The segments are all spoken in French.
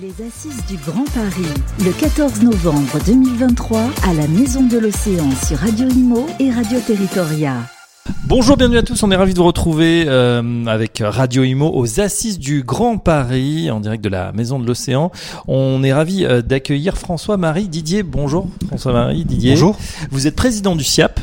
Les Assises du Grand Paris, le 14 novembre 2023 à la Maison de l'Océan sur Radio Imo et Radio Territoria. Bonjour, bienvenue à tous. On est ravis de vous retrouver euh, avec Radio Imo aux Assises du Grand Paris en direct de la Maison de l'Océan. On est ravis euh, d'accueillir François-Marie Didier. Bonjour François-Marie Didier. Bonjour. Vous êtes président du SIAP.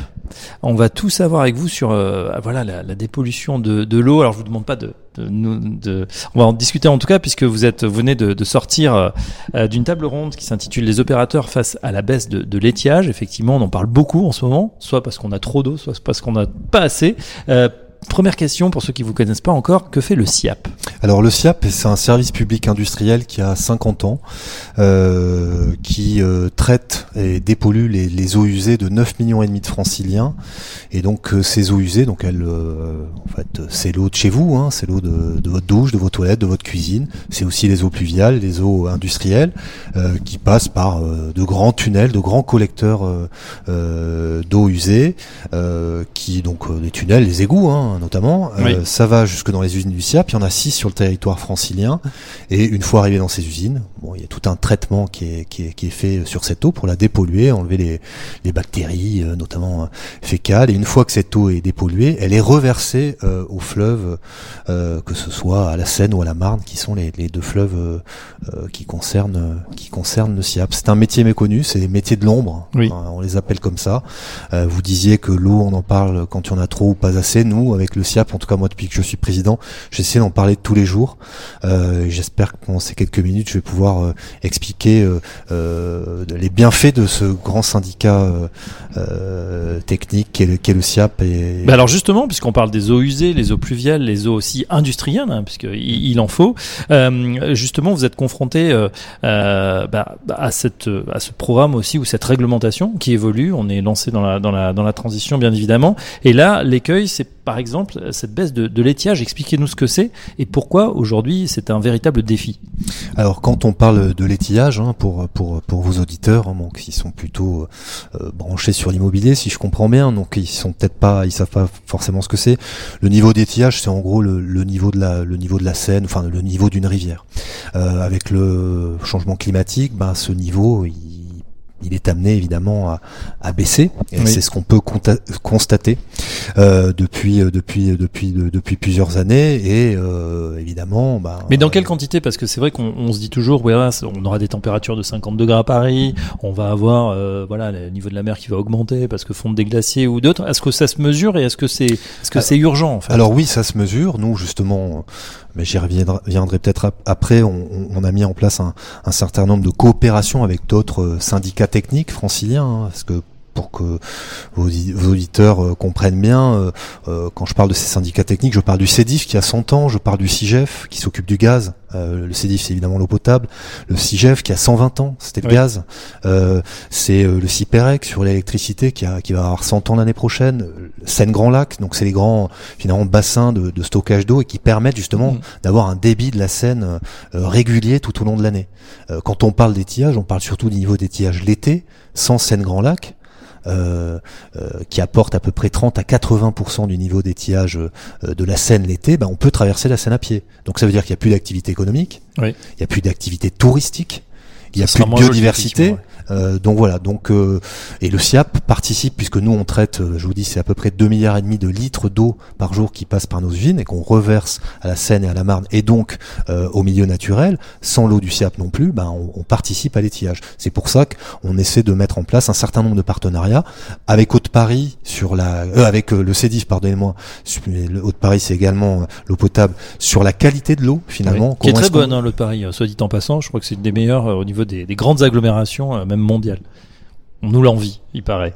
On va tout savoir avec vous sur euh, voilà la, dépollution de, de l'eau. Alors je vous demande pas de, de, de- on va en discuter en tout cas puisque vous êtes vous venez de, sortir euh, euh, d'une table ronde qui s'intitule les opérateurs face à la baisse de, de l'étiage. Effectivement, on en parle beaucoup en ce moment, soit parce qu'on a trop d'eau, soit parce qu'on n'a pas assez. Première question pour ceux qui vous connaissent pas encore, que fait le SIAP? Alors le SIAP, c'est un service public industriel qui a 50 ans, euh, qui euh, traite et dépollue les, eaux usées de 9 millions et demi de franciliens. Et donc euh, ces eaux usées, donc elles, en fait, c'est l'eau de chez vous, hein, c'est l'eau de, votre douche, de vos toilettes, de votre cuisine. C'est aussi les eaux pluviales, les eaux industrielles, qui passent par de grands tunnels, de grands collecteurs d'eau usée, qui donc les tunnels, les égouts, hein, notamment. Euh, Oui. Ça va jusque dans les usines du SIAP. Il y en a six sur le territoire francilien. Et une fois arrivé dans ces usines, bon, il y a tout un traitement qui est, qui est, qui est fait sur cette eau pour la dépolluer, enlever les, les bactéries, euh, notamment euh, fécales. Et une fois que cette eau est dépolluée, elle est reversée euh, aux fleuves, euh, que ce soit à la Seine ou à la Marne, qui sont les, les deux fleuves euh, euh, qui concernent euh, qui concernent le SIAP. C'est un métier méconnu, c'est les métiers de l'ombre. Oui. Euh, on les appelle comme ça. Euh, vous disiez que l'eau, on en parle quand il y en a trop ou pas assez. Nous, avec le SIAP, en tout cas moi depuis que je suis président, j'essaie d'en parler tous les jours. Euh, J'espère que pendant ces quelques minutes, je vais pouvoir euh, expliquer euh, les bienfaits de ce grand syndicat technique qu'est le, le SIAP. Et, alors justement, puisqu'on parle des eaux usées, les eaux pluviales, les eaux aussi industrielles, hein, puisqu'il il en faut, justement, vous êtes confronté bah, à, ce programme aussi, ou cette réglementation qui évolue. On est lancé dans la, dans la, dans la transition, bien évidemment. Et là, l'écueil, c'est par exemple cette baisse de, de l'étiage. Expliquez-nous ce que c'est et pourquoi aujourd'hui c'est un véritable défi. Alors quand on parle de l'étillage, hein, pour pour pour vos auditeurs, hein, donc qui sont plutôt euh, branchés sur l'immobilier, si je comprends bien, donc ils sont peut-être pas, ils savent pas forcément ce que c'est. Le niveau d'étillage, c'est en gros le, le niveau de la le niveau de la Seine, enfin le niveau d'une rivière. Euh, avec le changement climatique, ben ce niveau il il est amené évidemment à, à baisser et Oui. c'est ce qu'on peut constater euh, depuis euh, depuis depuis de- depuis plusieurs années et euh, évidemment ben, Mais dans euh, quelle quantité? Parce que c'est vrai qu'on on se dit toujours, c'est- on aura des températures de 50 degrés à Paris, on va avoir, euh, voilà, le niveau de la mer qui va augmenter parce que fondent des glaciers ou d'autres. Est-ce que ça se mesure et est-ce que c'est, est-ce que Ah, c'est urgent en fait? Alors oui, ça se mesure. Nous, justement, euh, mais j'y reviendrai, reviendrai peut-être ap- après, on, a mis en place un, un certain nombre de coopérations avec d'autres euh, syndicats techniques franciliens, hein, parce que pour que vos auditeurs euh, comprennent bien, euh, euh, quand je parle de ces syndicats techniques, je parle du CEDIF qui a 100 ans, je parle du CIGEF qui s'occupe du gaz, euh, le CEDIF c'est évidemment l'eau potable, le CIGEF qui a 120 ans, c'était le Oui. gaz, euh, c'est euh, le CIPEREC sur l'électricité qui, a, qui va avoir 100 ans l'année prochaine, Seine-Grand Lac, donc c'est les grands finalement bassins de, de stockage d'eau et qui permettent justement Mhm. d'avoir un débit de la Seine régulier tout au long de l'année. Euh, quand on parle d'étillage, on parle surtout du niveau d'étillage l'été, sans Seine-Grand Lac. Euh, euh, qui apporte à peu près 30 à 80% du niveau d'étillage euh, de la Seine l'été, ben on peut traverser la Seine à pied. Donc ça veut dire qu'il n'y a plus d'activité économique, Oui. il n'y a plus d'activité touristique, il n'y a plus de biodiversité. Euh, donc voilà, donc euh, et le SIAP participe puisque nous on traite, euh, je vous dis, c'est à peu près 2 milliards et demi de litres d'eau par jour qui passent par nos usines et qu'on reverse à la Seine et à la Marne et donc euh, au milieu naturel. Sans l'eau du SIAP non plus, ben on, on participe à l'étillage. C'est pour ça qu'on essaie de mettre en place un certain nombre de partenariats avec Haute-Paris sur la, euh, avec le CEDIF, pardonnez-moi. le Haute-Paris c'est également l'eau potable sur la qualité de l'eau finalement. Oui. Qui est très bonne, hein, le Paris, euh, soit dit en passant. Je crois que c'est une des meilleures au niveau des, des grandes agglomérations, euh, même mondiales. On nous l'envie, il paraît.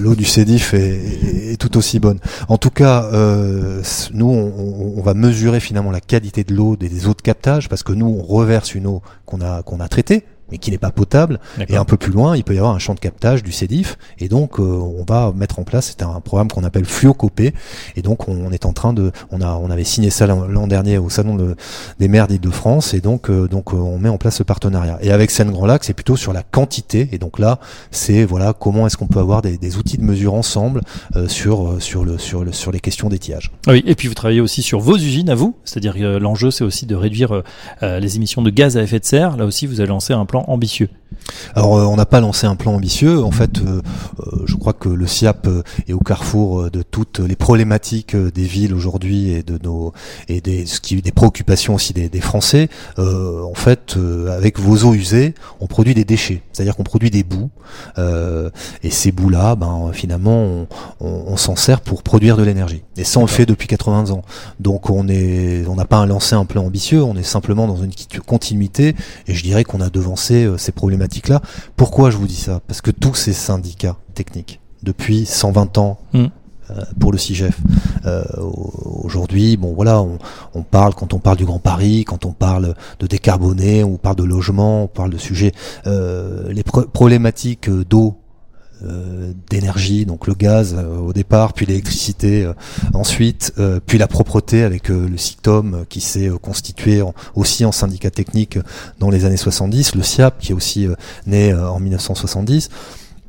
l'eau du Cédif est, tout aussi bonne. En tout cas, euh, nous, on, va mesurer finalement la qualité de l'eau des, eaux de captage parce que nous, on reverse une eau qu'on a traitée. Mais qui n'est pas potable. Et un peu plus loin, il peut y avoir un champ de captage du CEDIF. Et donc, euh, on va mettre en place, c'est un programme qu'on appelle Fluocopé. Et donc, on est en train de, on a, on avait signé ça l'an dernier au salon de, des maires d'Île-de-France. Et donc, euh, donc, on met en place ce partenariat. Et avec Seine Grand Lac, c'est plutôt sur la quantité. Et donc là, c'est voilà comment est-ce qu'on peut avoir des, des, outils de mesure ensemble sur sur le sur le sur les questions d'étiage. Oui. Et puis vous travaillez aussi sur vos usines à vous, c'est-à-dire que l'enjeu, c'est aussi de réduire les émissions de gaz à effet de serre. Là aussi, vous avez lancé un plan ambitieux. Alors euh, on n'a pas lancé un plan ambitieux. En fait, euh, euh, je crois que le SIAP est au carrefour de toutes les problématiques des villes aujourd'hui et de nos et des ce qui des préoccupations aussi des, des Français. en fait, avec vos eaux usées, on produit des déchets, c'est-à-dire qu'on produit des boues et ces boues-là, ben finalement, on, on, on s'en sert pour produire de l'énergie. Et ça, on le fait depuis 80 ans. Donc on est on n'a pas lancé un plan ambitieux. On est simplement dans une continuité et je dirais qu'on a devancé ces problématiques Pourquoi je vous dis ça? Parce que tous ces syndicats techniques, depuis 120 ans, hmm. euh, pour le CIGEF. Euh, aujourd'hui, bon voilà, on, parle quand on parle du Grand Paris, quand on parle de décarboner, on parle de logement, on parle de sujets, euh, les problématiques d'eau d'énergie, donc le gaz euh, au départ, puis l'électricité euh, ensuite, puis la propreté avec le SICTOM qui s'est constitué aussi en syndicat technique dans les années 70, le SIAP qui est aussi né en 1970.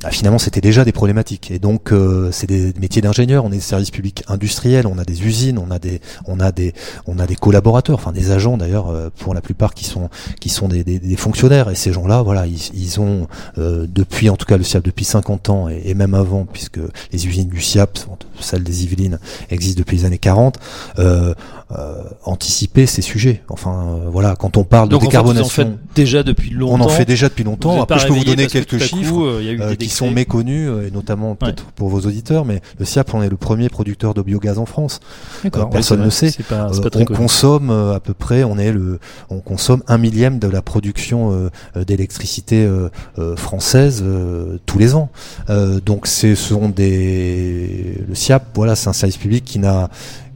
Bah, finalement c'était déjà des problématiques et donc euh, c'est des métiers d'ingénieur on est des services publics industriels on a des usines on a des on a des on a des collaborateurs enfin des agents d'ailleurs euh, pour la plupart qui sont qui sont des, des, des fonctionnaires et ces gens là voilà ils, ils ont euh, depuis en tout cas le SIAP depuis 50 ans et, et, même avant puisque les usines du SIAP celles des Yvelines existent depuis les années 40 euh, anticiper ces sujets. Enfin, euh, voilà, quand on parle de décarbonation, en fait, déjà depuis longtemps. On en fait déjà depuis longtemps. Après, je peux vous donner quelques chiffres euh, sont méconnus, et notamment peut-être pour vos auditeurs, mais le SIAP, on est le premier producteur de biogaz en France. personne ne sait. Pas, on consomme à peu près, on est le, on consomme un millième de la production d'électricité française tous les ans. donc, ce sont des, le SIAP, voilà, c'est un service public qui n'a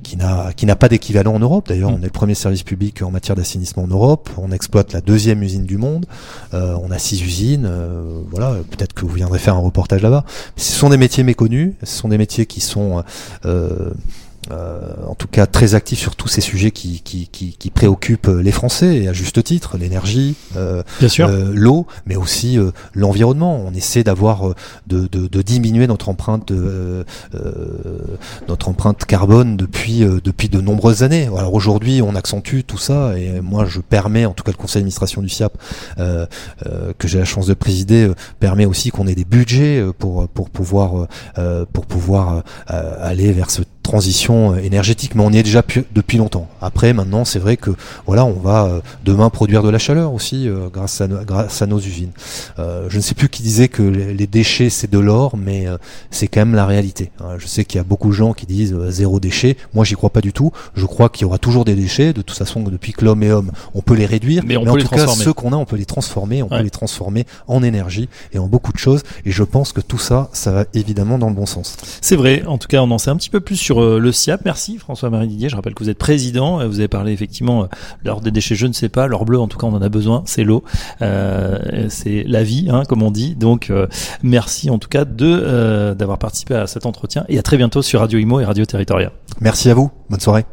qui n'a qui n'a pas d'équivalent en Europe. D'ailleurs, mm. on est le premier service public en matière d'assainissement en Europe. On exploite la deuxième usine du monde. Euh, on a six usines. Euh, voilà, peut-être que vous viendrez faire un reportage là-bas. Ce sont des métiers méconnus. Ce sont des métiers qui sont euh, euh, en tout cas très actif sur tous ces sujets qui, qui, qui, qui, préoccupent les Français et à juste titre, l'énergie, euh, euh l'eau, mais aussi euh, l'environnement. On essaie d'avoir de, de, de, diminuer notre empreinte notre empreinte carbone depuis depuis de nombreuses années. Alors aujourd'hui, on accentue tout ça et moi je permets, en tout cas le conseil d'administration du SIAP que j'ai la chance de présider, permet aussi qu'on ait des budgets pour pour pouvoir pour pouvoir aller vers ce transition euh, énergétique, mais on y est déjà depuis longtemps. Après, maintenant, c'est vrai que voilà, on va euh, demain produire de la chaleur aussi euh, grâce, à, grâce à nos usines. je ne sais plus qui disait que les déchets c'est de l'or, mais c'est quand même la réalité. Hein. Je sais qu'il y a beaucoup de gens qui disent zéro déchet. Moi, j'y crois pas du tout. Je crois qu'il y aura toujours des déchets. De toute façon, depuis que l'homme est homme, on peut les réduire. Mais, on en tout cas, ceux qu'on a, on peut les transformer. On peut les transformer en énergie et en beaucoup de choses. Et je pense que tout ça, ça va évidemment dans le bon sens. C'est vrai. En tout cas, on en sait un petit peu plus sur euh, le SIAP. Merci François-Marie Didier. Je rappelle que vous êtes président. Euh, vous avez parlé effectivement euh, l'or des déchets, je ne sais pas. L'or bleu, en tout cas, on en a besoin. C'est l'eau. c'est la vie, hein, comme on dit. Donc, merci en tout cas de d'avoir participé à cet entretien. Et à très bientôt sur Radio Imo et Radio Territoria. Merci à vous. Bonne soirée.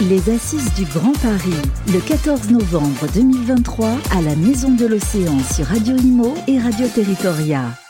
Les Assises du Grand Paris, le 14 novembre 2023 à la Maison de l'Océan sur Radio Imo et Radio Territoria.